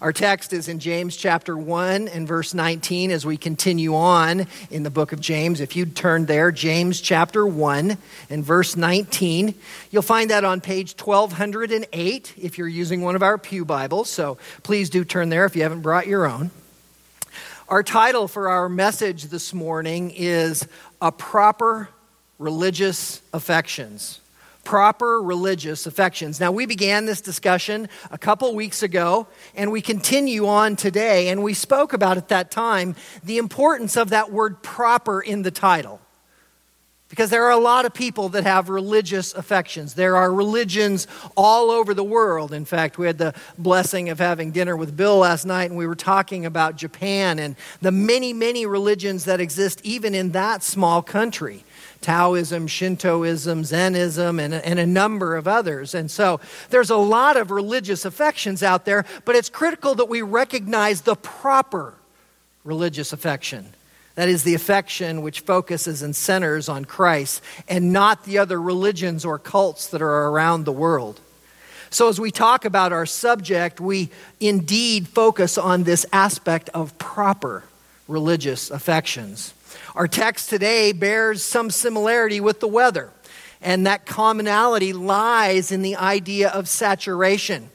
Our text is in James chapter 1 and verse 19 as we continue on in the book of James. If you'd turn there, James chapter 1 and verse 19, you'll find that on page 1208 if you're using one of our Pew Bibles. So please do turn there if you haven't brought your own. Our title for our message this morning is A Proper Religious Affections proper religious affections. Now, we began this discussion a couple weeks ago, and we continue on today, and we spoke about at that time the importance of that word proper in the title. Because there are a lot of people that have religious affections. There are religions all over the world. In fact, we had the blessing of having dinner with Bill last night, and we were talking about Japan and the many, many religions that exist even in that small country. Taoism, Shintoism, Zenism, and, and a number of others. And so there's a lot of religious affections out there, but it's critical that we recognize the proper religious affection. That is the affection which focuses and centers on Christ and not the other religions or cults that are around the world. So, as we talk about our subject, we indeed focus on this aspect of proper religious affections. Our text today bears some similarity with the weather, and that commonality lies in the idea of saturation.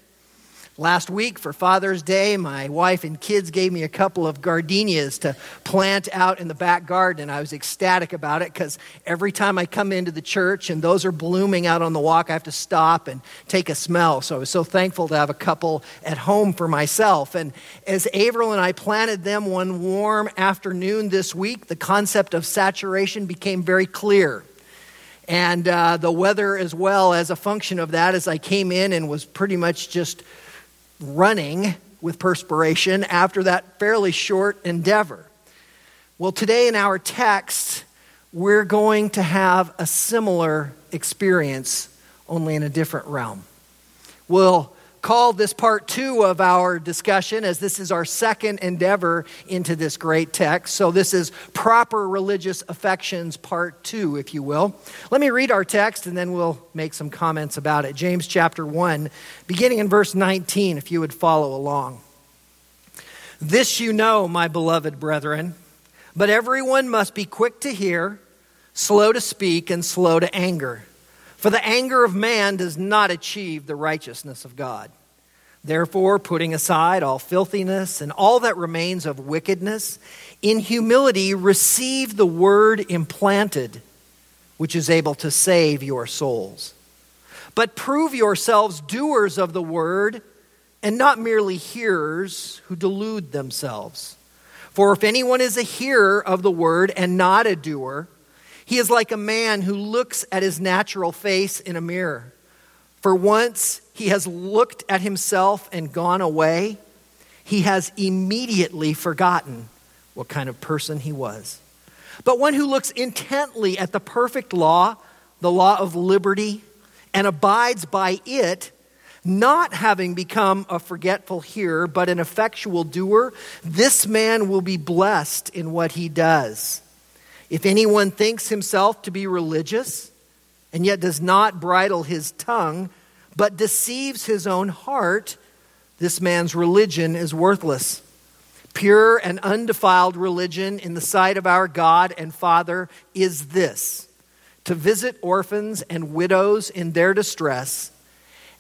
Last week for Father's Day, my wife and kids gave me a couple of gardenias to plant out in the back garden, and I was ecstatic about it because every time I come into the church and those are blooming out on the walk, I have to stop and take a smell. So I was so thankful to have a couple at home for myself. And as Averill and I planted them one warm afternoon this week, the concept of saturation became very clear and uh, the weather as well as a function of that as i came in and was pretty much just running with perspiration after that fairly short endeavor. Well, today in our text, we're going to have a similar experience, only in a different realm. We'll call this part two of our discussion, as this is our second endeavor into this great text. So, this is proper religious affections, part two, if you will. Let me read our text and then we'll make some comments about it. James chapter 1, beginning in verse 19, if you would follow along. This you know, my beloved brethren, but everyone must be quick to hear, slow to speak, and slow to anger. For the anger of man does not achieve the righteousness of God. Therefore, putting aside all filthiness and all that remains of wickedness, in humility receive the word implanted, which is able to save your souls. But prove yourselves doers of the word, and not merely hearers who delude themselves. For if anyone is a hearer of the word and not a doer, he is like a man who looks at his natural face in a mirror. For once he has looked at himself and gone away, he has immediately forgotten what kind of person he was. But one who looks intently at the perfect law, the law of liberty, and abides by it, not having become a forgetful hearer, but an effectual doer, this man will be blessed in what he does. If anyone thinks himself to be religious and yet does not bridle his tongue, but deceives his own heart, this man's religion is worthless. Pure and undefiled religion in the sight of our God and Father is this to visit orphans and widows in their distress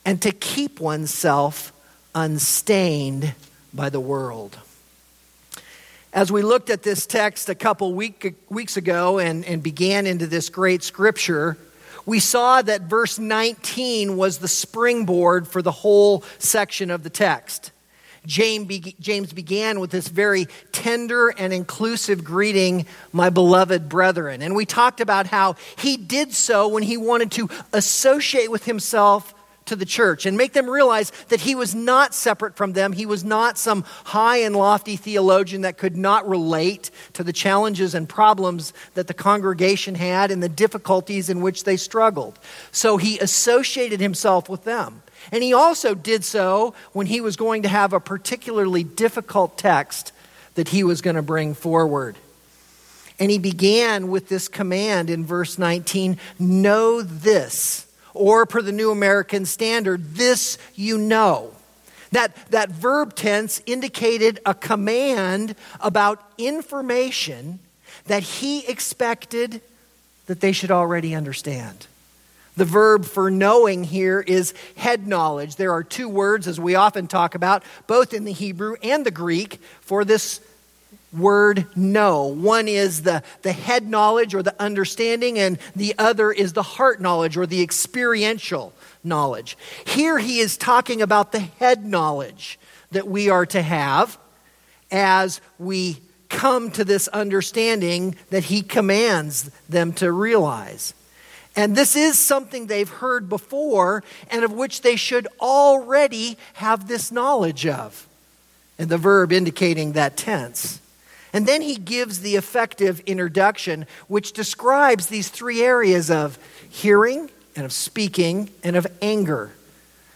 and to keep oneself unstained by the world. As we looked at this text a couple week, weeks ago and, and began into this great scripture, we saw that verse 19 was the springboard for the whole section of the text. James began with this very tender and inclusive greeting, my beloved brethren. And we talked about how he did so when he wanted to associate with himself to the church and make them realize that he was not separate from them. He was not some high and lofty theologian that could not relate to the challenges and problems that the congregation had and the difficulties in which they struggled. So he associated himself with them. And he also did so when he was going to have a particularly difficult text that he was going to bring forward. And he began with this command in verse 19 Know this or per the New American Standard, this you know. That, that verb tense indicated a command about information that he expected that they should already understand. The verb for knowing here is head knowledge. There are two words, as we often talk about, both in the Hebrew and the Greek, for this word know. One is the, the head knowledge or the understanding, and the other is the heart knowledge or the experiential knowledge. Here he is talking about the head knowledge that we are to have as we come to this understanding that he commands them to realize. And this is something they've heard before and of which they should already have this knowledge of. And the verb indicating that tense. And then he gives the effective introduction, which describes these three areas of hearing and of speaking and of anger.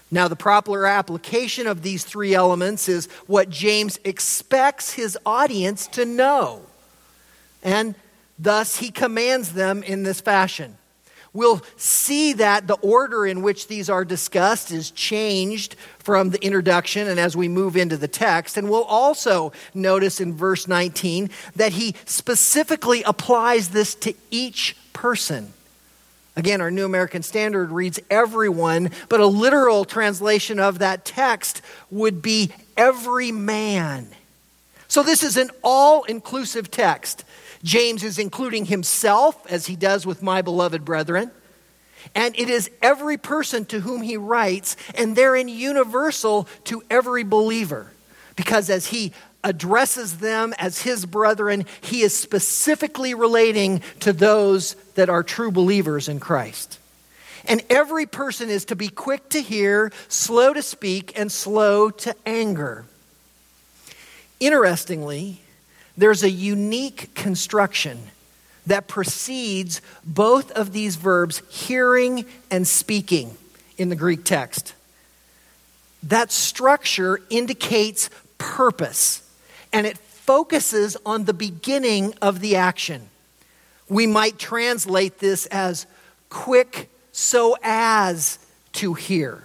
Now, the proper application of these three elements is what James expects his audience to know. And thus, he commands them in this fashion. We'll see that the order in which these are discussed is changed from the introduction and as we move into the text. And we'll also notice in verse 19 that he specifically applies this to each person. Again, our New American Standard reads everyone, but a literal translation of that text would be every man. So this is an all inclusive text. James is including himself, as he does with my beloved brethren. And it is every person to whom he writes, and therein universal to every believer. Because as he addresses them as his brethren, he is specifically relating to those that are true believers in Christ. And every person is to be quick to hear, slow to speak, and slow to anger. Interestingly, there's a unique construction that precedes both of these verbs, hearing and speaking, in the Greek text. That structure indicates purpose and it focuses on the beginning of the action. We might translate this as quick so as to hear,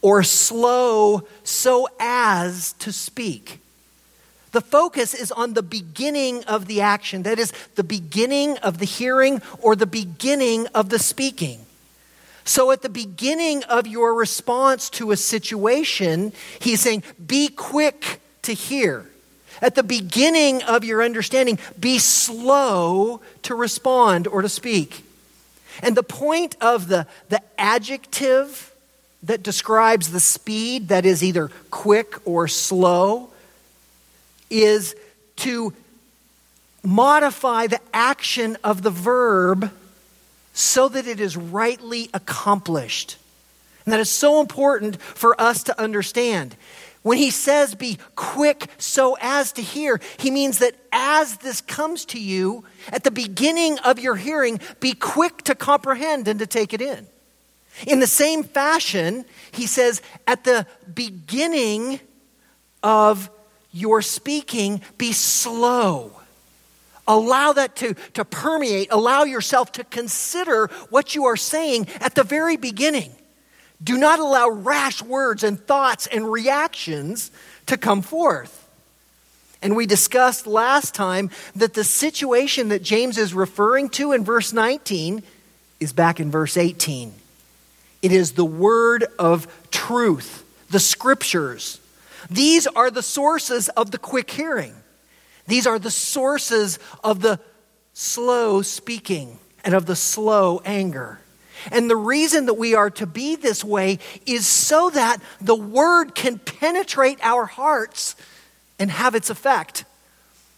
or slow so as to speak. The focus is on the beginning of the action, that is, the beginning of the hearing or the beginning of the speaking. So, at the beginning of your response to a situation, he's saying, Be quick to hear. At the beginning of your understanding, be slow to respond or to speak. And the point of the, the adjective that describes the speed, that is either quick or slow, is to modify the action of the verb so that it is rightly accomplished. And that is so important for us to understand. When he says be quick so as to hear, he means that as this comes to you, at the beginning of your hearing, be quick to comprehend and to take it in. In the same fashion, he says, at the beginning of your speaking, be slow. Allow that to, to permeate. Allow yourself to consider what you are saying at the very beginning. Do not allow rash words and thoughts and reactions to come forth. And we discussed last time that the situation that James is referring to in verse 19 is back in verse 18. It is the word of truth, the scriptures. These are the sources of the quick hearing. These are the sources of the slow speaking and of the slow anger. And the reason that we are to be this way is so that the word can penetrate our hearts and have its effect.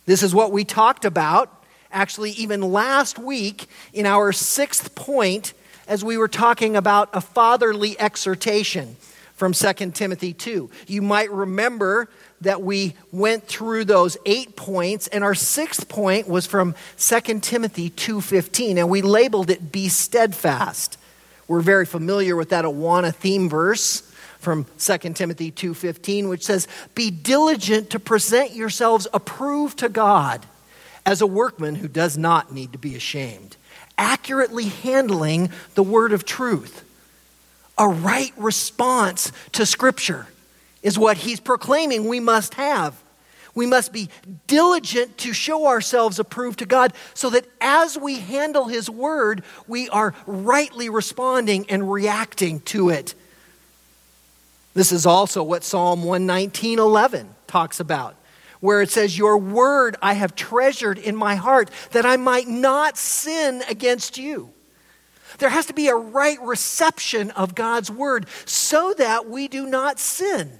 This is what we talked about, actually, even last week in our sixth point as we were talking about a fatherly exhortation from 2 Timothy 2. You might remember that we went through those eight points and our sixth point was from 2 timothy 2.15 and we labeled it be steadfast we're very familiar with that awana theme verse from 2 timothy 2.15 which says be diligent to present yourselves approved to god as a workman who does not need to be ashamed accurately handling the word of truth a right response to scripture is what he's proclaiming we must have. We must be diligent to show ourselves approved to God so that as we handle His Word, we are rightly responding and reacting to it. This is also what Psalm 119.11 talks about, where it says, Your Word I have treasured in my heart that I might not sin against you. There has to be a right reception of God's Word so that we do not sin.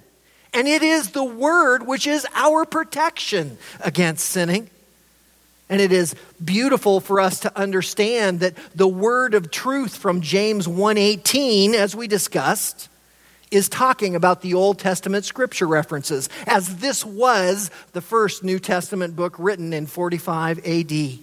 And it is the Word which is our protection against sinning. And it is beautiful for us to understand that the word of truth from James 1:18 as we discussed is talking about the Old Testament scripture references as this was the first New Testament book written in 45 AD.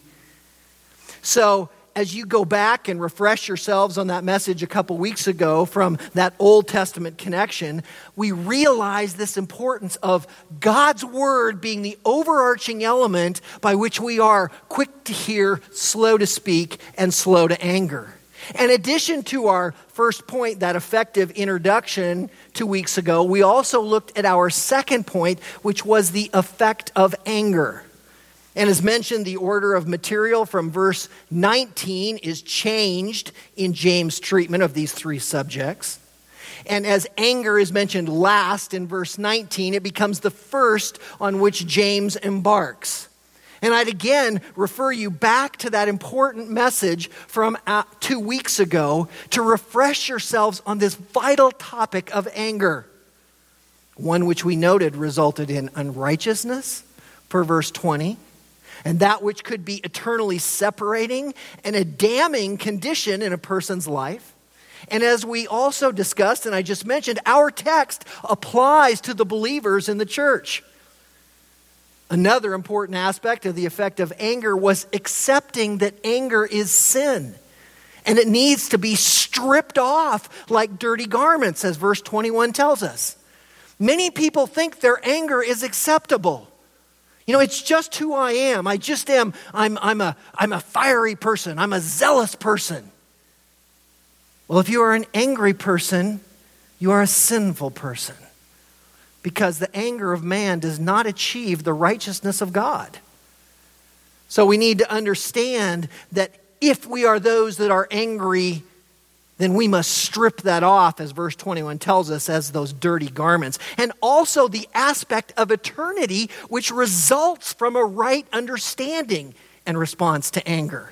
So as you go back and refresh yourselves on that message a couple weeks ago from that Old Testament connection, we realize this importance of God's Word being the overarching element by which we are quick to hear, slow to speak, and slow to anger. In addition to our first point, that effective introduction two weeks ago, we also looked at our second point, which was the effect of anger. And as mentioned, the order of material from verse 19 is changed in James' treatment of these three subjects. And as anger is mentioned last in verse 19, it becomes the first on which James embarks. And I'd again refer you back to that important message from uh, two weeks ago to refresh yourselves on this vital topic of anger. One which we noted resulted in unrighteousness, per verse 20 and that which could be eternally separating and a damning condition in a person's life. And as we also discussed, and I just mentioned, our text applies to the believers in the church. Another important aspect of the effect of anger was accepting that anger is sin. And it needs to be stripped off like dirty garments, as verse 21 tells us. Many people think their anger is acceptable. You know, it's just who I am. I just am. I'm, I'm, a, I'm a fiery person. I'm a zealous person. Well, if you are an angry person, you are a sinful person because the anger of man does not achieve the righteousness of God. So we need to understand that if we are those that are angry then we must strip that off, as verse 21 tells us, as those dirty garments. And also the aspect of eternity, which results from a right understanding and response to anger.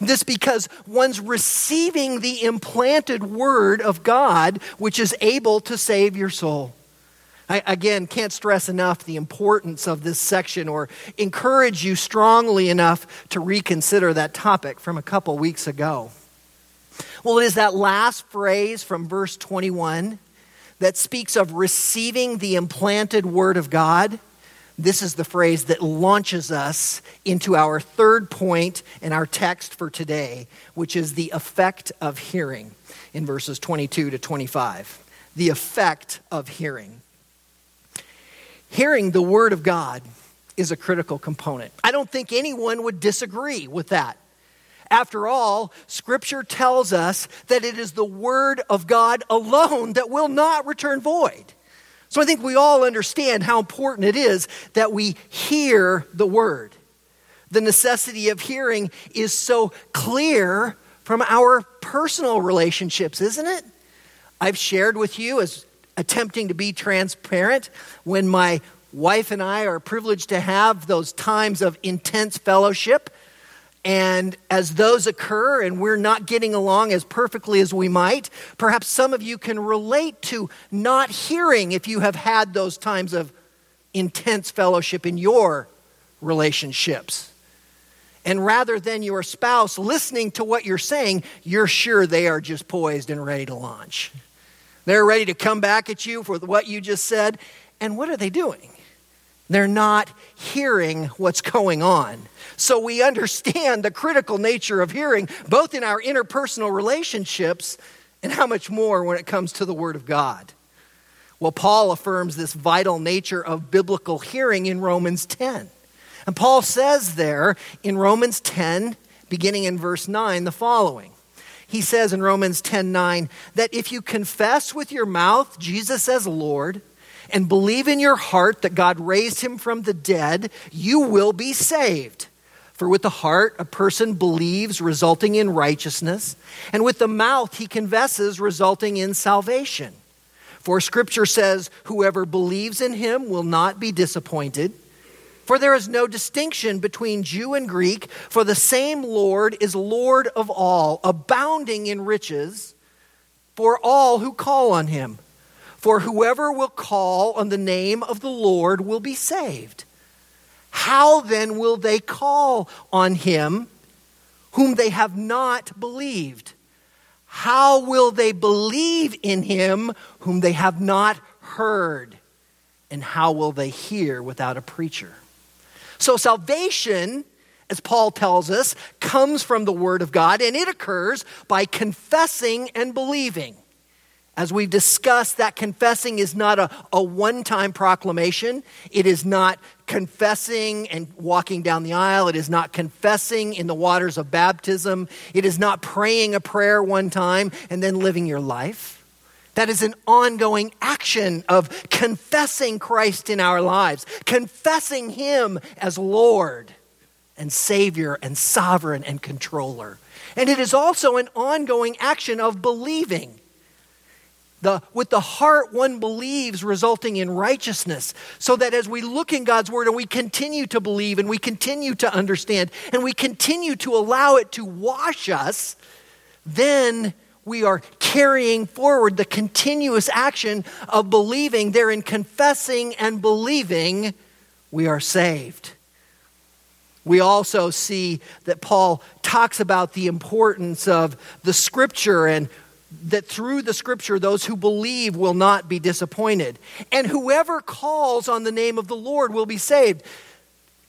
This because one's receiving the implanted word of God, which is able to save your soul. I, again, can't stress enough the importance of this section or encourage you strongly enough to reconsider that topic from a couple weeks ago. Well, it is that last phrase from verse 21 that speaks of receiving the implanted word of God. This is the phrase that launches us into our third point in our text for today, which is the effect of hearing in verses 22 to 25. The effect of hearing. Hearing the word of God is a critical component. I don't think anyone would disagree with that. After all, Scripture tells us that it is the Word of God alone that will not return void. So I think we all understand how important it is that we hear the Word. The necessity of hearing is so clear from our personal relationships, isn't it? I've shared with you as attempting to be transparent when my wife and I are privileged to have those times of intense fellowship and as those occur and we're not getting along as perfectly as we might, perhaps some of you can relate to not hearing if you have had those times of intense fellowship in your relationships. And rather than your spouse listening to what you're saying, you're sure they are just poised and ready to launch. They're ready to come back at you for what you just said. And what are they doing? They're not hearing what's going on. So we understand the critical nature of hearing, both in our interpersonal relationships and how much more when it comes to the Word of God. Well, Paul affirms this vital nature of biblical hearing in Romans 10. And Paul says there in Romans 10, beginning in verse 9, the following. He says in Romans 10 9 that if you confess with your mouth Jesus as Lord, and believe in your heart that God raised him from the dead, you will be saved. For with the heart a person believes, resulting in righteousness, and with the mouth he confesses, resulting in salvation. For scripture says, Whoever believes in him will not be disappointed. For there is no distinction between Jew and Greek, for the same Lord is Lord of all, abounding in riches for all who call on him. For whoever will call on the name of the Lord will be saved. How then will they call on him whom they have not believed? How will they believe in him whom they have not heard? And how will they hear without a preacher? So, salvation, as Paul tells us, comes from the Word of God, and it occurs by confessing and believing. As we've discussed, that confessing is not a, a one time proclamation. It is not confessing and walking down the aisle. It is not confessing in the waters of baptism. It is not praying a prayer one time and then living your life. That is an ongoing action of confessing Christ in our lives, confessing Him as Lord and Savior and sovereign and controller. And it is also an ongoing action of believing. The, with the heart, one believes, resulting in righteousness. So that as we look in God's word and we continue to believe and we continue to understand and we continue to allow it to wash us, then we are carrying forward the continuous action of believing. There in confessing and believing, we are saved. We also see that Paul talks about the importance of the scripture and that through the scripture, those who believe will not be disappointed. And whoever calls on the name of the Lord will be saved.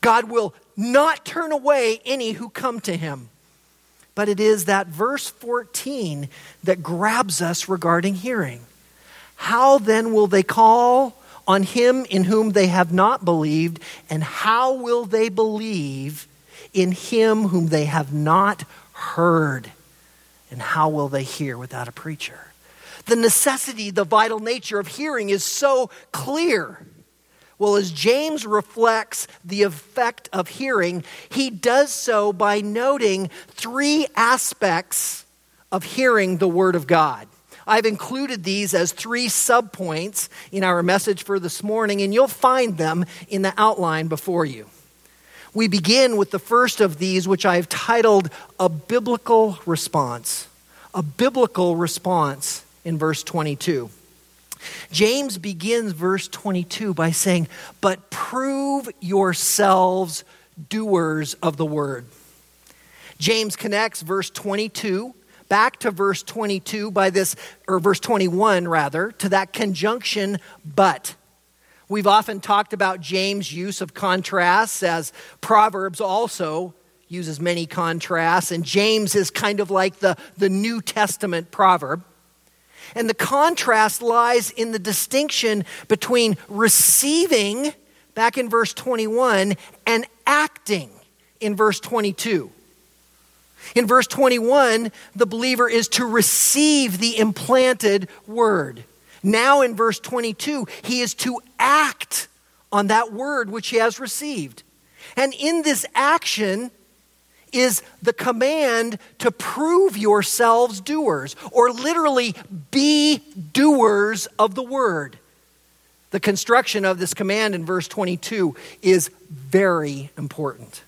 God will not turn away any who come to him. But it is that verse 14 that grabs us regarding hearing. How then will they call on him in whom they have not believed? And how will they believe in him whom they have not heard? And how will they hear without a preacher? The necessity, the vital nature of hearing is so clear. Well, as James reflects the effect of hearing, he does so by noting three aspects of hearing the Word of God. I've included these as three subpoints in our message for this morning, and you'll find them in the outline before you. We begin with the first of these, which I've titled A Biblical Response. A Biblical Response in verse 22. James begins verse 22 by saying, But prove yourselves doers of the word. James connects verse 22 back to verse 22 by this, or verse 21 rather, to that conjunction, but. We've often talked about James' use of contrasts, as Proverbs also uses many contrasts, and James is kind of like the, the New Testament proverb. And the contrast lies in the distinction between receiving, back in verse 21, and acting in verse 22. In verse 21, the believer is to receive the implanted word. Now, in verse 22, he is to act on that word which he has received. And in this action, is the command to prove yourselves doers, or literally be doers of the word. The construction of this command in verse 22 is very important.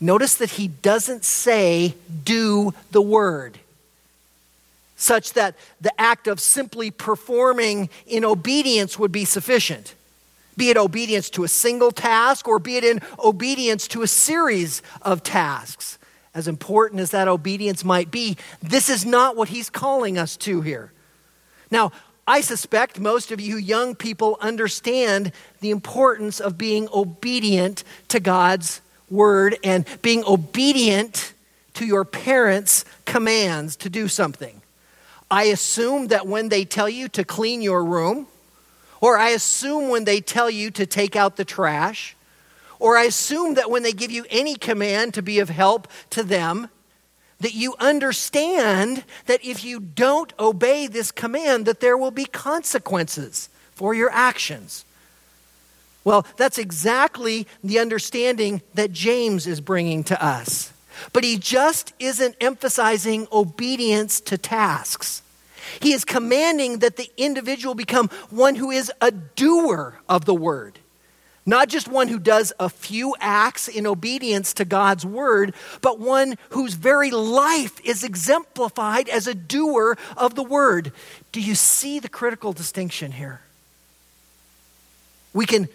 Notice that he doesn't say, do the word, such that the act of simply performing in obedience would be sufficient be it obedience to a single task or be it in obedience to a series of tasks. As important as that obedience might be, this is not what he's calling us to here. Now, I suspect most of you young people understand the importance of being obedient to God's word and being obedient to your parents' commands to do something. I assume that when they tell you to clean your room, or I assume when they tell you to take out the trash, or I assume that when they give you any command to be of help to them, that you understand that if you don't obey this command that there will be consequences for your actions. Well, that's exactly the understanding that James is bringing to us. But he just isn't emphasizing obedience to tasks. He is commanding that the individual become one who is a doer of the word. Not just one who does a few acts in obedience to God's word, but one whose very life is exemplified as a doer of the word. Do you see the critical distinction here? We can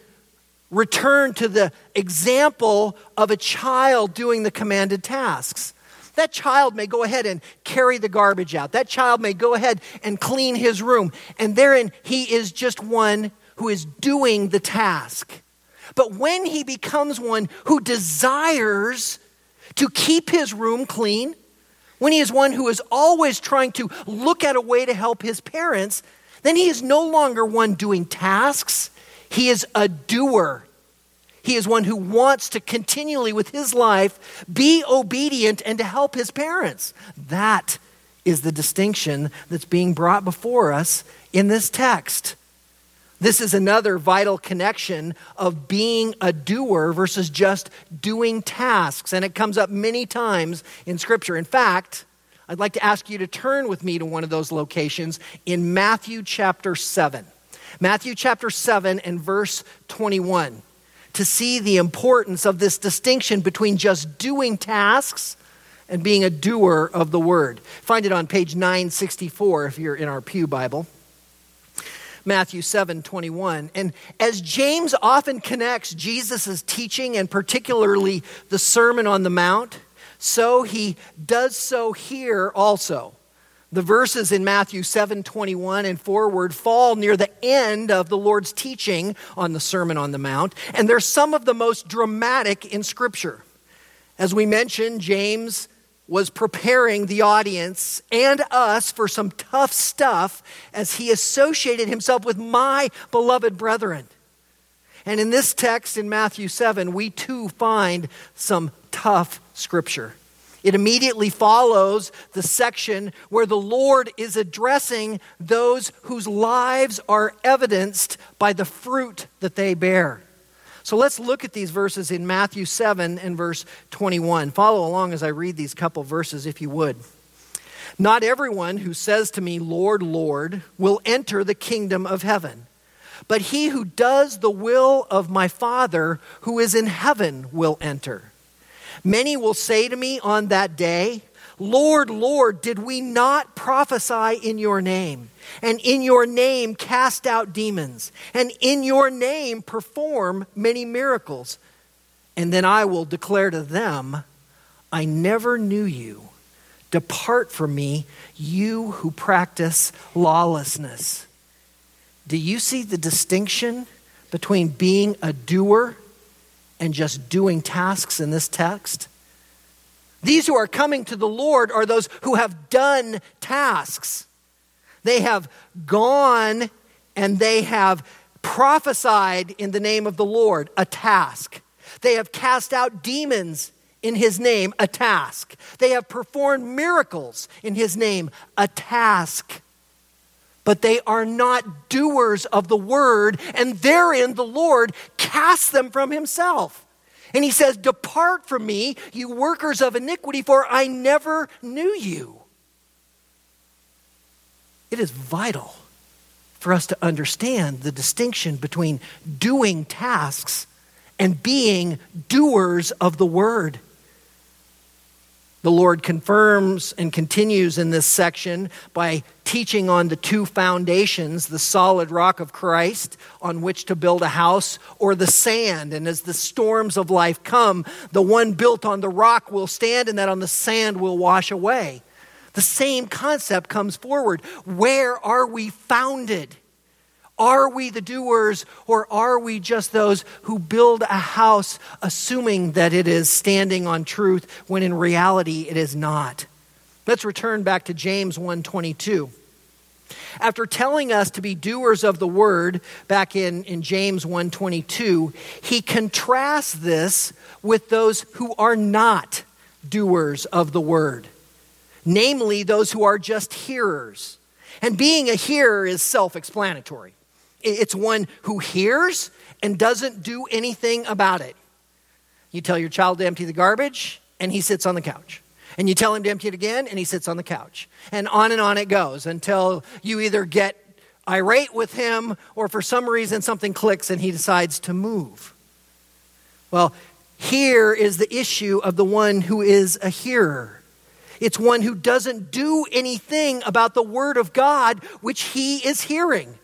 return to the example of a child doing the commanded tasks. That child may go ahead and carry the garbage out. That child may go ahead and clean his room. And therein, he is just one who is doing the task. But when he becomes one who desires to keep his room clean, when he is one who is always trying to look at a way to help his parents, then he is no longer one doing tasks. He is a doer. He is one who wants to continually, with his life, be obedient and to help his parents. That is the distinction that's being brought before us in this text. This is another vital connection of being a doer versus just doing tasks. And it comes up many times in Scripture. In fact, I'd like to ask you to turn with me to one of those locations in Matthew chapter 7. Matthew chapter 7 and verse 21 to see the importance of this distinction between just doing tasks and being a doer of the word. Find it on page 964 if you're in our Pew Bible. Matthew 7 21. And as James often connects Jesus' teaching and particularly the Sermon on the Mount, so he does so here also. The verses in Matthew 7 21 and forward fall near the end of the Lord's teaching on the Sermon on the Mount, and they're some of the most dramatic in Scripture. As we mentioned, James was preparing the audience and us for some tough stuff as he associated himself with my beloved brethren. And in this text in Matthew 7, we too find some tough scripture. It immediately follows the section where the Lord is addressing those whose lives are evidenced by the fruit that they bear. So let's look at these verses in Matthew 7 and verse 21. Follow along as I read these couple verses, if you would. Not everyone who says to me, Lord, Lord, will enter the kingdom of heaven, but he who does the will of my Father who is in heaven will enter. Many will say to me on that day, Lord, Lord, did we not prophesy in your name? And in your name cast out demons? And in your name perform many miracles? And then I will declare to them, I never knew you. Depart from me, you who practice lawlessness. Do you see the distinction between being a doer and just doing tasks in this text. These who are coming to the Lord are those who have done tasks. They have gone and they have prophesied in the name of the Lord, a task. They have cast out demons in his name, a task. They have performed miracles in his name, a task but they are not doers of the word, and therein the Lord casts them from himself. And he says, Depart from me, you workers of iniquity, for I never knew you. It is vital for us to understand the distinction between doing tasks and being doers of the word. The Lord confirms and continues in this section by teaching on the two foundations the solid rock of Christ, on which to build a house, or the sand. And as the storms of life come, the one built on the rock will stand, and that on the sand will wash away. The same concept comes forward. Where are we founded? Are we the doers or are we just those who build a house assuming that it is standing on truth when in reality it is not? Let's return back to James 1:22. After telling us to be doers of the word back in, in James 1:22, he contrasts this with those who are not doers of the word, namely those who are just hearers. And being a hearer is self explanatory. It's one who hears and doesn't do anything about it. You tell your child to empty the garbage, and he sits on the couch. And you tell him to empty it again, and he sits on the couch. And on and on it goes until you either get irate with him or for some reason something clicks and he decides to move. Well, here is the issue of the one who is a hearer. It's one who doesn't do anything about the Word of God, which he is hearing.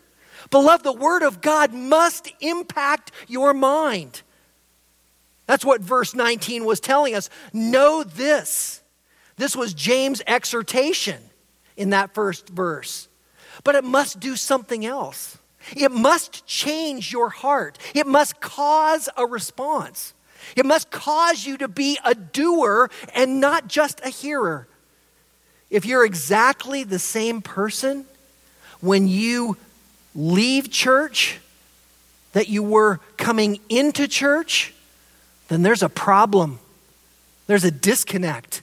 Beloved, the Word of God must impact your mind. That's what verse 19 was telling us. Know this. This was James' exhortation in that first verse. But it must do something else. It must change your heart. It must cause a response. It must cause you to be a doer and not just a hearer. If you're exactly the same person when you leave church that you were coming into church, then there's a problem. There's a disconnect.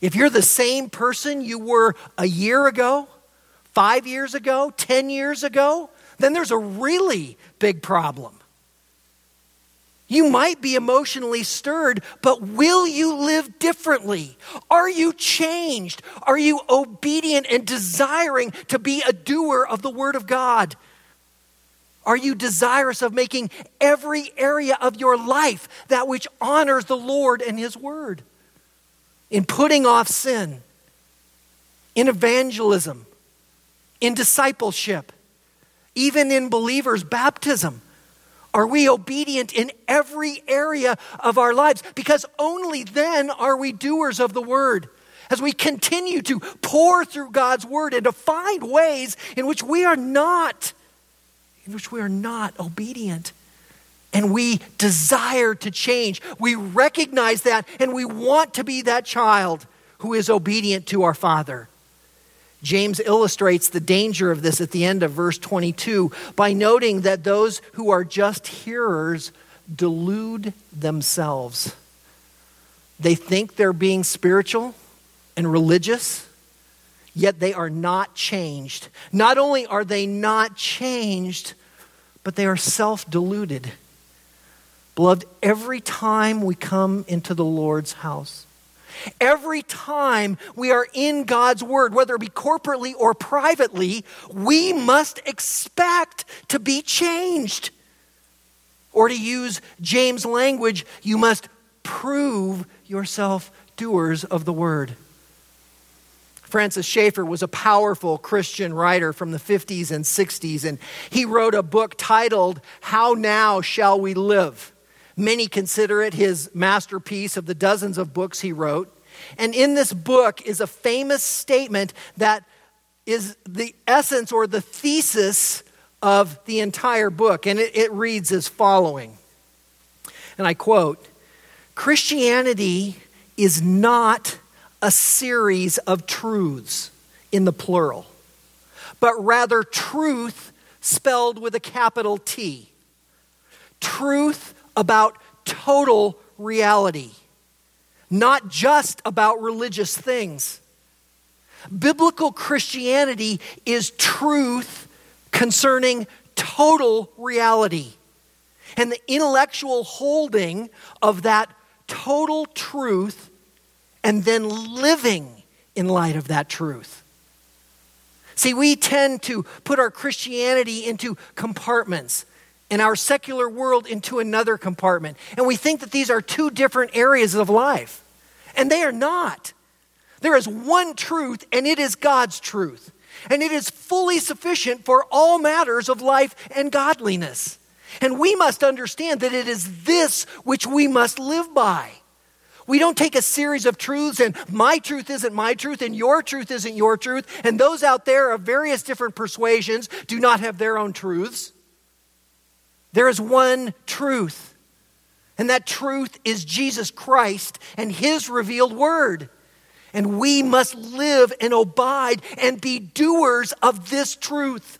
If you're the same person you were a year ago, five years ago, 10 years ago, then there's a really big problem. You might be emotionally stirred, but will you live differently? Are you changed? Are you obedient and desiring to be a doer of the Word of God? Are you desirous of making every area of your life that which honors the Lord and His Word? In putting off sin, in evangelism, in discipleship, even in believers' baptism? Are we obedient in every area of our lives? Because only then are we doers of the word. As we continue to pour through God's word and to find ways in which we are not, in which we are not obedient. And we desire to change. We recognize that and we want to be that child who is obedient to our Father. James illustrates the danger of this at the end of verse 22 by noting that those who are just hearers delude themselves. They think they're being spiritual and religious, yet they are not changed. Not only are they not changed, but they are self deluded. Beloved, every time we come into the Lord's house, Every time we are in God's Word, whether it be corporately or privately, we must expect to be changed. Or to use James' language, you must prove yourself doers of the Word. Francis Schaeffer was a powerful Christian writer from the 50s and 60s, and he wrote a book titled, How Now Shall We Live? Many consider it his masterpiece of the dozens of books he wrote. And in this book is a famous statement that is the essence or the thesis of the entire book. And it, it reads as following. And I quote Christianity is not a series of truths in the plural, but rather truth spelled with a capital T. Truth about total reality, not just about religious things. Biblical Christianity is truth concerning total reality. And the intellectual holding of that total truth and then living in light of that truth. See, we tend to put our Christianity into compartments and our secular world into another compartment. And we think that these are two different areas of life. And they are not. There is one truth, and it is God's truth. And it is fully sufficient for all matters of life and godliness. And we must understand that it is this which we must live by. We don't take a series of truths and my truth isn't my truth and your truth isn't your truth, and those out there of various different persuasions do not have their own truths. There is one truth, and that truth is Jesus Christ and His revealed word. And we must live and abide and be doers of this truth.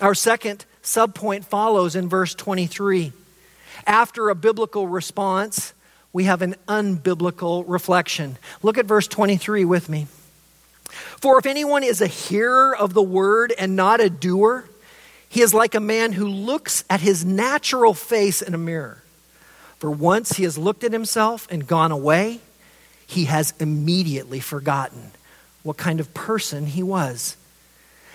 Our second subpoint follows in verse 23. After a biblical response, we have an unbiblical reflection. Look at verse 23 with me. For if anyone is a hearer of the word and not a doer, he is like a man who looks at his natural face in a mirror. For once he has looked at himself and gone away, he has immediately forgotten what kind of person he was.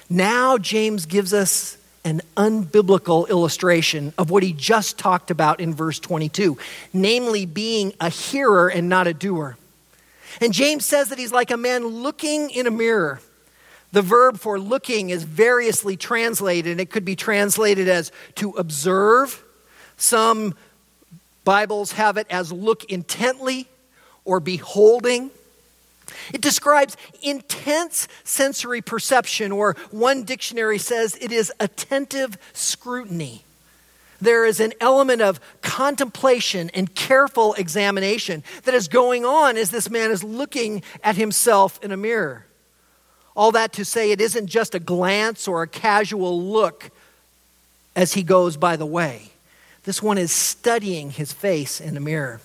Now, James gives us an unbiblical illustration of what he just talked about in verse 22, namely being a hearer and not a doer. And James says that he's like a man looking in a mirror. The verb for looking is variously translated, and it could be translated as to observe. Some Bibles have it as look intently or beholding. It describes intense sensory perception, or one dictionary says it is attentive scrutiny. There is an element of contemplation and careful examination that is going on as this man is looking at himself in a mirror. All that to say, it isn't just a glance or a casual look as he goes by the way. This one is studying his face in a mirror.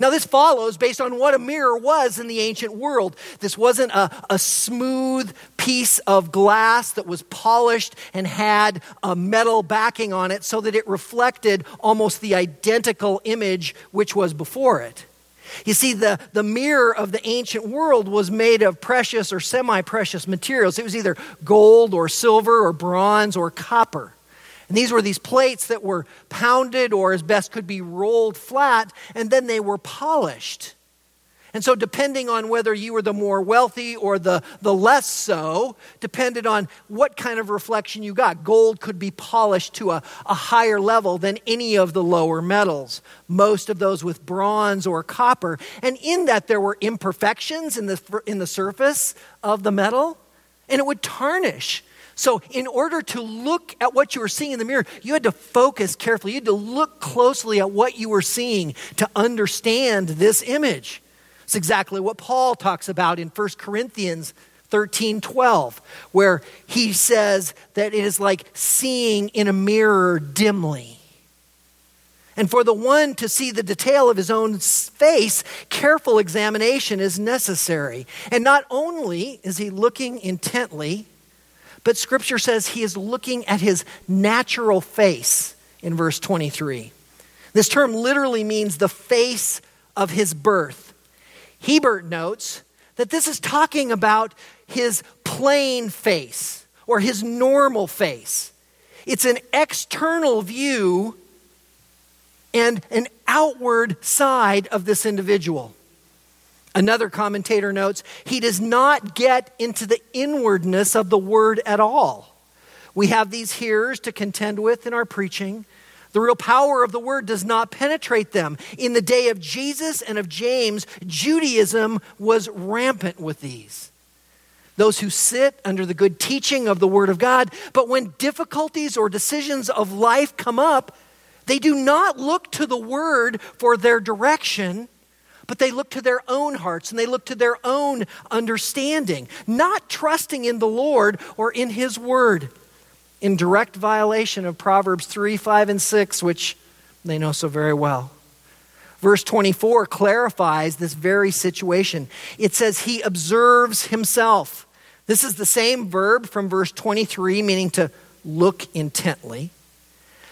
Now, this follows based on what a mirror was in the ancient world. This wasn't a, a smooth piece of glass that was polished and had a metal backing on it so that it reflected almost the identical image which was before it. You see, the, the mirror of the ancient world was made of precious or semi precious materials. It was either gold or silver or bronze or copper. And these were these plates that were pounded or, as best could be, rolled flat, and then they were polished. And so, depending on whether you were the more wealthy or the, the less so, depended on what kind of reflection you got. Gold could be polished to a, a higher level than any of the lower metals, most of those with bronze or copper. And in that, there were imperfections in the, in the surface of the metal, and it would tarnish. So, in order to look at what you were seeing in the mirror, you had to focus carefully. You had to look closely at what you were seeing to understand this image. It's exactly what Paul talks about in 1 Corinthians 13 12, where he says that it is like seeing in a mirror dimly. And for the one to see the detail of his own face, careful examination is necessary. And not only is he looking intently, but scripture says he is looking at his natural face in verse 23. This term literally means the face of his birth. Hiebert notes that this is talking about his plain face or his normal face. It's an external view and an outward side of this individual. Another commentator notes, he does not get into the inwardness of the word at all. We have these hearers to contend with in our preaching. The real power of the word does not penetrate them. In the day of Jesus and of James, Judaism was rampant with these. Those who sit under the good teaching of the word of God, but when difficulties or decisions of life come up, they do not look to the word for their direction but they look to their own hearts and they look to their own understanding, not trusting in the Lord or in His Word, in direct violation of Proverbs 3, 5, and 6, which they know so very well. Verse 24 clarifies this very situation. It says, He observes Himself. This is the same verb from verse 23, meaning to look intently.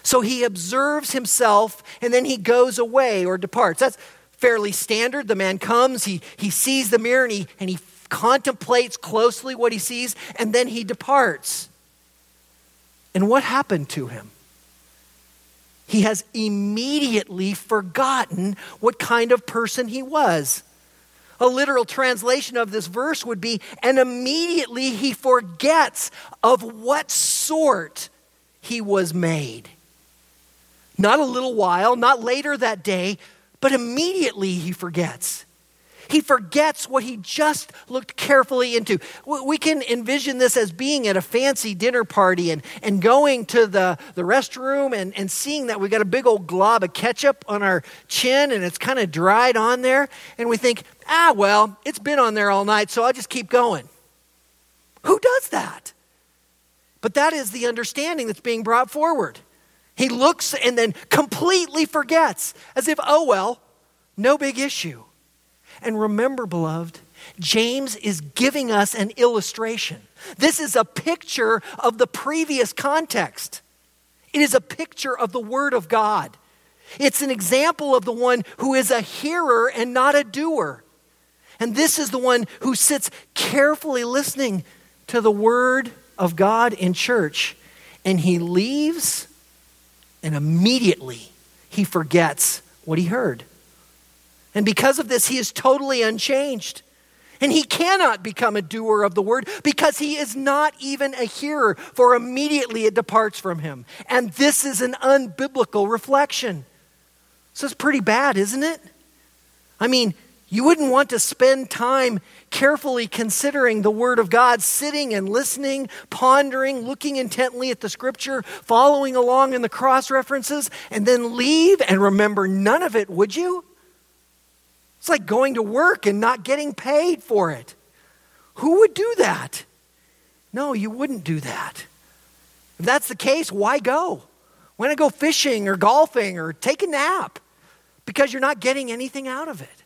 So he observes himself and then he goes away or departs. That's fairly standard. The man comes, he, he sees the mirror, and he, and he contemplates closely what he sees, and then he departs. And what happened to him? He has immediately forgotten what kind of person he was. A literal translation of this verse would be, and immediately he forgets of what sort he was made. Not a little while, not later that day, but immediately he forgets. He forgets what he just looked carefully into. We can envision this as being at a fancy dinner party and, and going to the, the restroom and, and seeing that we got a big old glob of ketchup on our chin and it's kind of dried on there. And we think, ah, well, it's been on there all night, so I'll just keep going. Who does that? But that is the understanding that's being brought forward. He looks and then completely forgets, as if, oh, well, no big issue. And remember, beloved, James is giving us an illustration. This is a picture of the previous context. It is a picture of the Word of God. It's an example of the one who is a hearer and not a doer. And this is the one who sits carefully listening to the Word of God in church. And he leaves, and immediately he forgets what he heard. And because of this, he is totally unchanged. And he cannot become a doer of the word because he is not even a hearer, for immediately it departs from him. And this is an unbiblical reflection. So it's pretty bad, isn't it? I mean, you wouldn't want to spend time carefully considering the Word of God, sitting and listening, pondering, looking intently at the Scripture, following along in the cross references, and then leave and remember none of it, would you? It's like going to work and not getting paid for it. Who would do that? No, you wouldn't do that. If that's the case, why go? Why not go fishing or golfing or take a nap? Because you're not getting anything out of it.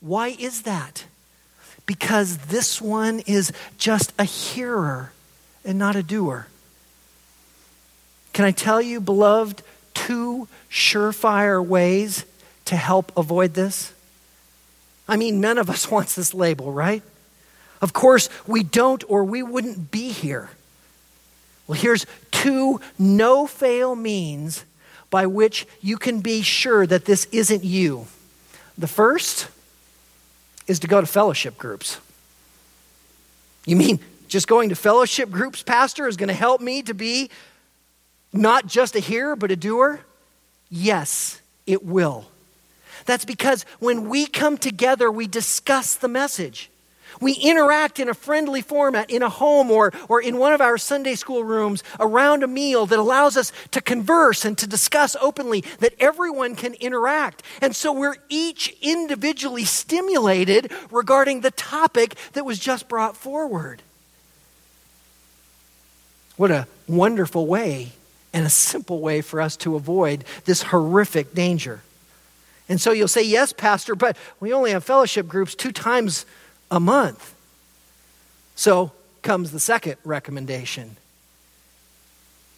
Why is that? Because this one is just a hearer and not a doer. Can I tell you, beloved, two surefire ways to help avoid this? I mean, none of us wants this label, right? Of course, we don't, or we wouldn't be here. Well, here's two no fail means by which you can be sure that this isn't you. The first is to go to fellowship groups. You mean just going to fellowship groups, Pastor, is going to help me to be not just a hearer, but a doer? Yes, it will. That's because when we come together, we discuss the message. We interact in a friendly format in a home or, or in one of our Sunday school rooms around a meal that allows us to converse and to discuss openly, that everyone can interact. And so we're each individually stimulated regarding the topic that was just brought forward. What a wonderful way and a simple way for us to avoid this horrific danger. And so you'll say, Yes, Pastor, but we only have fellowship groups two times a month. So comes the second recommendation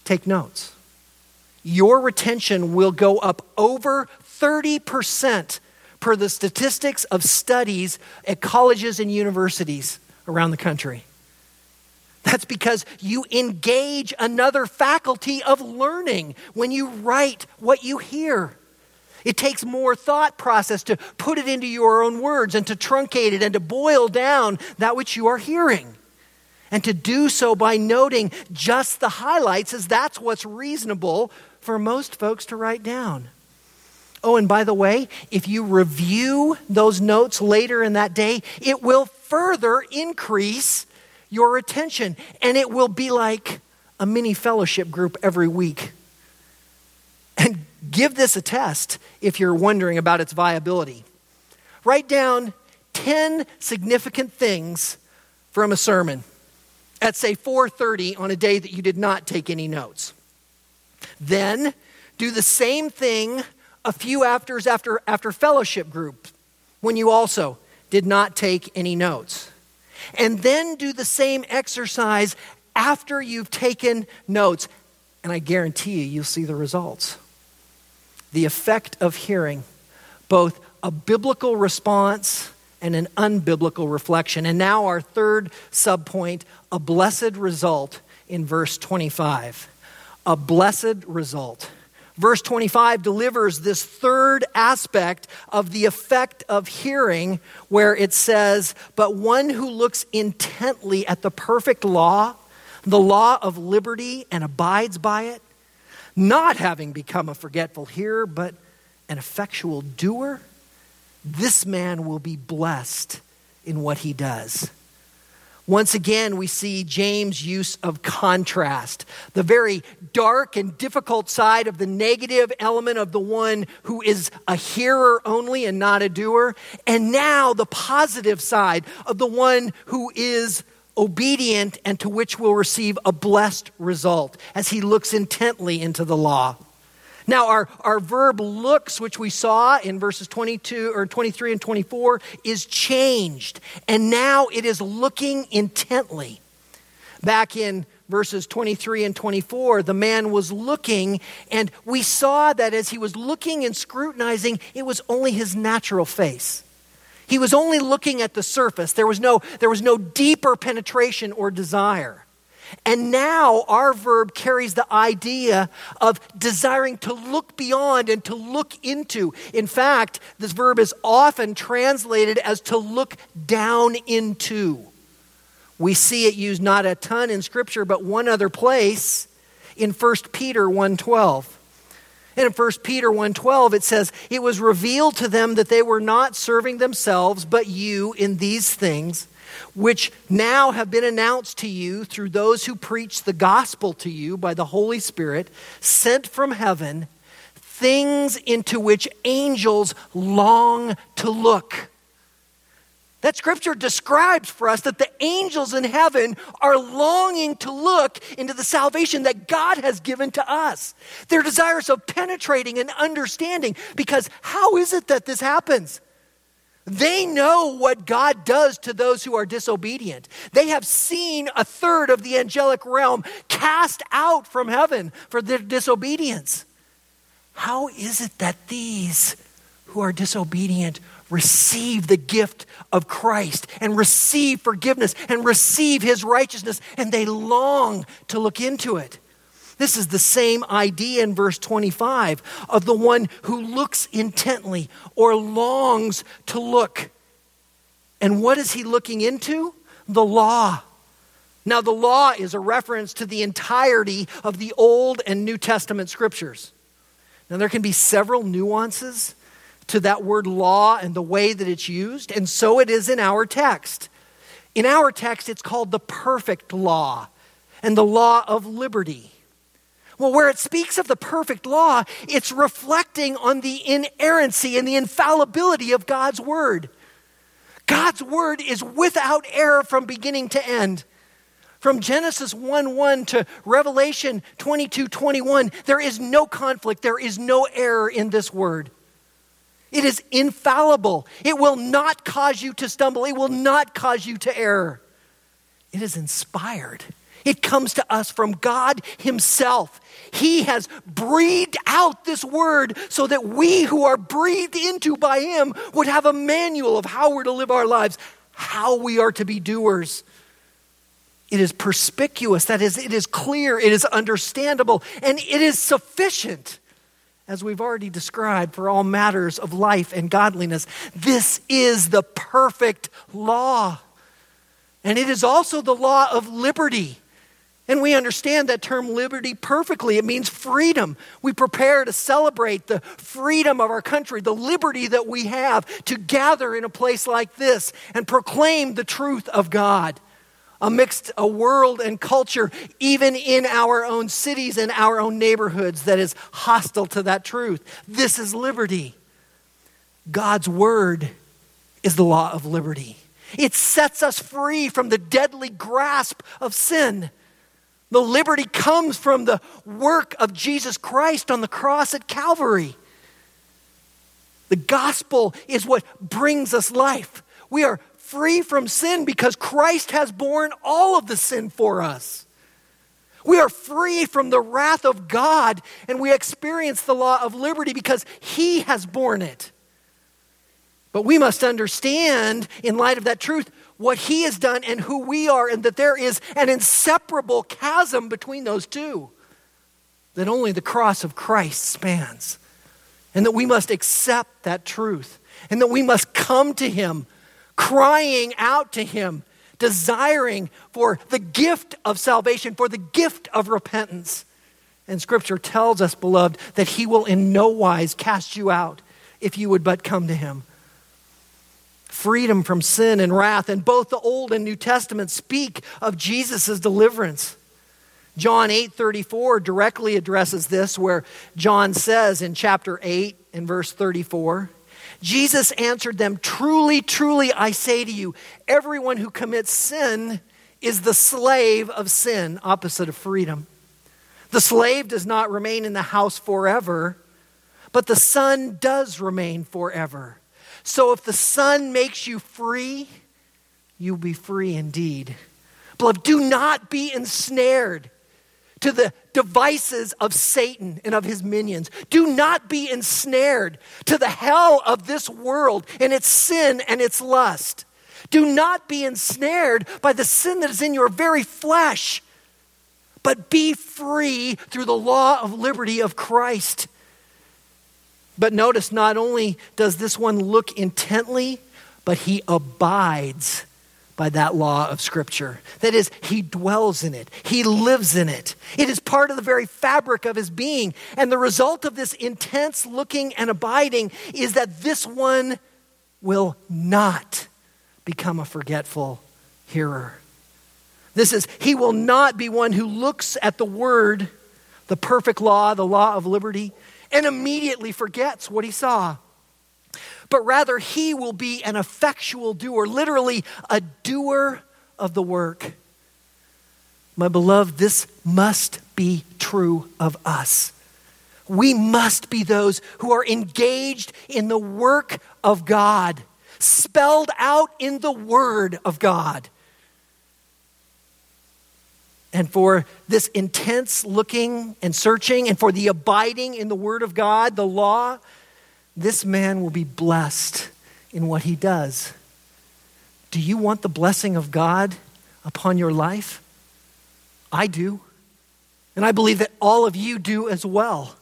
take notes. Your retention will go up over 30% per the statistics of studies at colleges and universities around the country. That's because you engage another faculty of learning when you write what you hear. It takes more thought process to put it into your own words and to truncate it and to boil down that which you are hearing. And to do so by noting just the highlights, as that's what's reasonable for most folks to write down. Oh, and by the way, if you review those notes later in that day, it will further increase your attention. And it will be like a mini fellowship group every week. Give this a test if you're wondering about its viability. Write down 10 significant things from a sermon at say 4:30 on a day that you did not take any notes. Then do the same thing a few afters after after fellowship group when you also did not take any notes. And then do the same exercise after you've taken notes and I guarantee you you'll see the results the effect of hearing, both a biblical response and an unbiblical reflection. And now, our third subpoint a blessed result in verse 25. A blessed result. Verse 25 delivers this third aspect of the effect of hearing, where it says, But one who looks intently at the perfect law, the law of liberty, and abides by it, not having become a forgetful hearer, but an effectual doer, this man will be blessed in what he does. Once again, we see James' use of contrast, the very dark and difficult side of the negative element of the one who is a hearer only and not a doer, and now the positive side of the one who is obedient and to which will receive a blessed result as he looks intently into the law. Now, our, our verb looks, which we saw in verses 22 or 23 and 24, is changed. And now it is looking intently. Back in verses 23 and 24, the man was looking, and we saw that as he was looking and scrutinizing, it was only his natural face. He was only looking at the surface. There was no, there was no deeper penetration or desire. And now our verb carries the idea of desiring to look beyond and to look into. In fact, this verb is often translated as to look down into. We see it used not a ton in scripture but one other place in 1 Peter 1:12. And in 1 Peter 1:12 it says, "It was revealed to them that they were not serving themselves but you in these things." which now have been announced to you through those who preach the gospel to you by the Holy Spirit, sent from heaven, things into which angels long to look. That scripture describes for us that the angels in heaven are longing to look into the salvation that God has given to us. They're desirous of penetrating and understanding because how is it that this happens? They know what God does to those who are disobedient. They have seen a third of the angelic realm cast out from heaven for their disobedience. How is it that these who are disobedient receive the gift of Christ and receive forgiveness and receive his righteousness and they long to look into it? This is the same idea in verse 25 of the one who looks intently or longs to look. And what is he looking into? The law. Now, the law is a reference to the entirety of the Old and New Testament scriptures. Now, there can be several nuances to that word law and the way that it's used, and so it is in our text. In our text, it's called the perfect law and the law of liberty. Well, where it speaks of the perfect law, it's reflecting on the inerrancy and the infallibility of God's word. God's word is without error from beginning to end. From Genesis 1 1 to Revelation 22 21, there is no conflict, there is no error in this word. It is infallible. It will not cause you to stumble, it will not cause you to err. It is inspired. It comes to us from God Himself. He has breathed out this word so that we who are breathed into by Him would have a manual of how we're to live our lives, how we are to be doers. It is perspicuous, that is, it is clear, it is understandable, and it is sufficient, as we've already described, for all matters of life and godliness. This is the perfect law. And it is also the law of liberty. And we understand that term liberty perfectly. It means freedom. We prepare to celebrate the freedom of our country, the liberty that we have to gather in a place like this and proclaim the truth of God amidst a world and culture, even in our own cities and our own neighborhoods, that is hostile to that truth. This is liberty. God's word is the law of liberty. It sets us free from the deadly grasp of sin. The liberty comes from the work of Jesus Christ on the cross at Calvary. The gospel is what brings us life. We are free from sin because Christ has borne all of the sin for us. We are free from the wrath of God and we experience the law of liberty because He has borne it. But we must understand, in light of that truth, what he has done and who we are, and that there is an inseparable chasm between those two that only the cross of Christ spans. And that we must accept that truth, and that we must come to him, crying out to him, desiring for the gift of salvation, for the gift of repentance. And scripture tells us, beloved, that he will in no wise cast you out if you would but come to him freedom from sin and wrath. And both the Old and New Testament speak of Jesus' deliverance. John 8:34 directly addresses this where John says in chapter 8 in verse 34, Jesus answered them, "Truly, truly I say to you, everyone who commits sin is the slave of sin, opposite of freedom." The slave does not remain in the house forever, but the son does remain forever. So if the son makes you free, you'll be free indeed. Beloved, do not be ensnared to the devices of Satan and of his minions. Do not be ensnared to the hell of this world and its sin and its lust. Do not be ensnared by the sin that is in your very flesh, but be free through the law of liberty of Christ. But notice, not only does this one look intently, but he abides by that law of Scripture. That is, he dwells in it, he lives in it. It is part of the very fabric of his being. And the result of this intense looking and abiding is that this one will not become a forgetful hearer. This is, he will not be one who looks at the word, the perfect law, the law of liberty, and immediately forgets what he saw but rather he will be an effectual doer, literally a doer of the work. My beloved, this must be true of us. We must be those who are engaged in the work of God, spelled out in the Word of God. And for this intense looking and searching, and for the abiding in the Word of God, the law, this man will be blessed in what he does. Do you want the blessing of God upon your life? I do. And I believe that all of you do as well.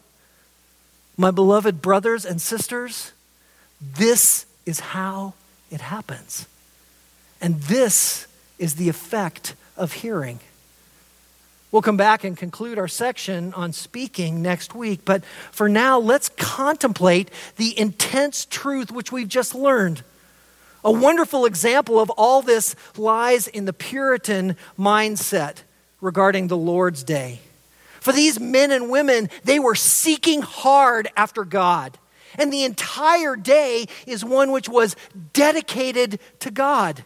My beloved brothers and sisters, this is how it happens. And this is the effect of hearing. We'll come back and conclude our section on speaking next week. But for now, let's contemplate the intense truth which we've just learned. A wonderful example of all this lies in the Puritan mindset regarding the Lord's Day. For these men and women, they were seeking hard after God. And the entire day is one which was dedicated to God.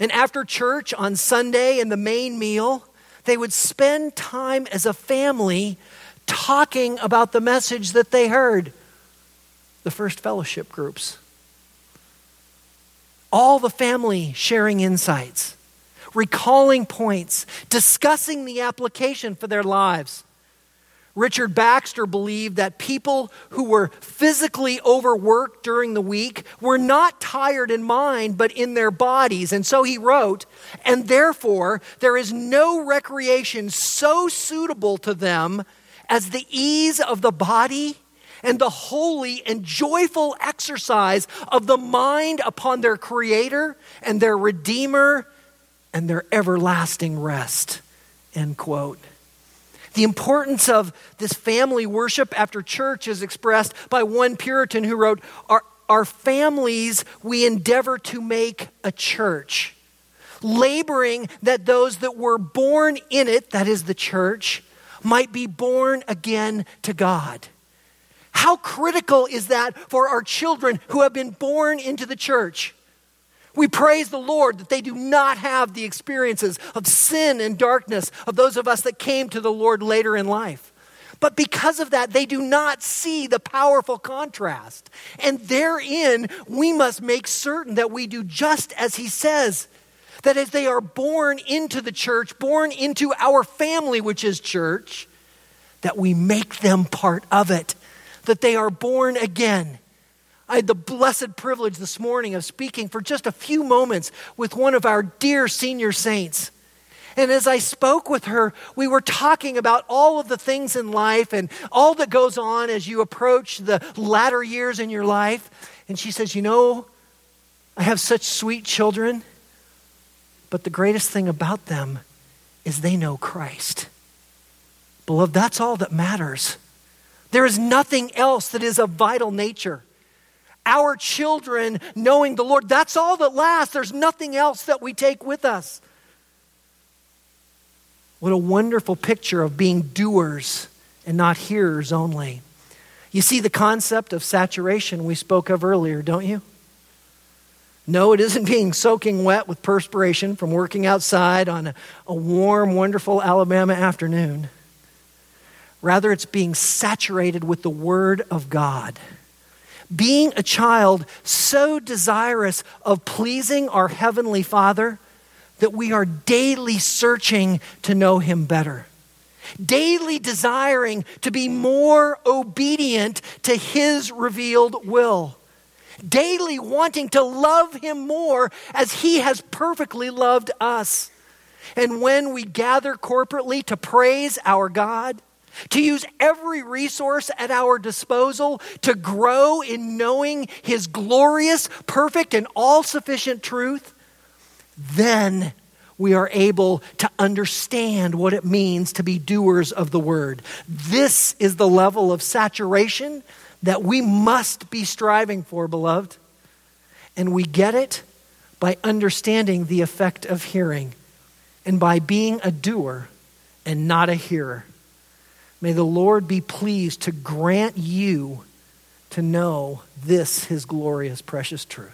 And after church on Sunday and the main meal, they would spend time as a family talking about the message that they heard. The first fellowship groups. All the family sharing insights, recalling points, discussing the application for their lives. Richard Baxter believed that people who were physically overworked during the week were not tired in mind, but in their bodies. And so he wrote, and therefore there is no recreation so suitable to them as the ease of the body and the holy and joyful exercise of the mind upon their Creator and their Redeemer and their everlasting rest. End quote. The importance of this family worship after church is expressed by one Puritan who wrote, Our, our families we endeavor to make a church, laboring that those that were born in it, that is the church, might be born again to God. How critical is that for our children who have been born into the church? We praise the Lord that they do not have the experiences of sin and darkness of those of us that came to the Lord later in life. But because of that, they do not see the powerful contrast. And therein, we must make certain that we do just as he says. That as they are born into the church, born into our family, which is church, that we make them part of it. That they are born again I had the blessed privilege this morning of speaking for just a few moments with one of our dear senior saints. And as I spoke with her, we were talking about all of the things in life and all that goes on as you approach the latter years in your life. And she says, You know, I have such sweet children, but the greatest thing about them is they know Christ. Beloved, that's all that matters. There is nothing else that is of vital nature our children knowing the Lord. That's all that lasts. There's nothing else that we take with us. What a wonderful picture of being doers and not hearers only. You see the concept of saturation we spoke of earlier, don't you? No, it isn't being soaking wet with perspiration from working outside on a, a, warm, wonderful Alabama afternoon. Rather, it's being saturated with the Word of God. Being a child so desirous of pleasing our Heavenly Father that we are daily searching to know Him better, daily desiring to be more obedient to His revealed will daily wanting to love Him more as He has perfectly loved us. And when we gather corporately to praise our God, to use every resource at our disposal to grow in knowing His glorious, perfect, and all sufficient truth, then we are able to understand what it means to be doers of the word. This is the level of saturation that we must be striving for, beloved. And we get it by understanding the effect of hearing and by being a doer and not a hearer. May the Lord be pleased to grant you to know this, his glorious, precious truth.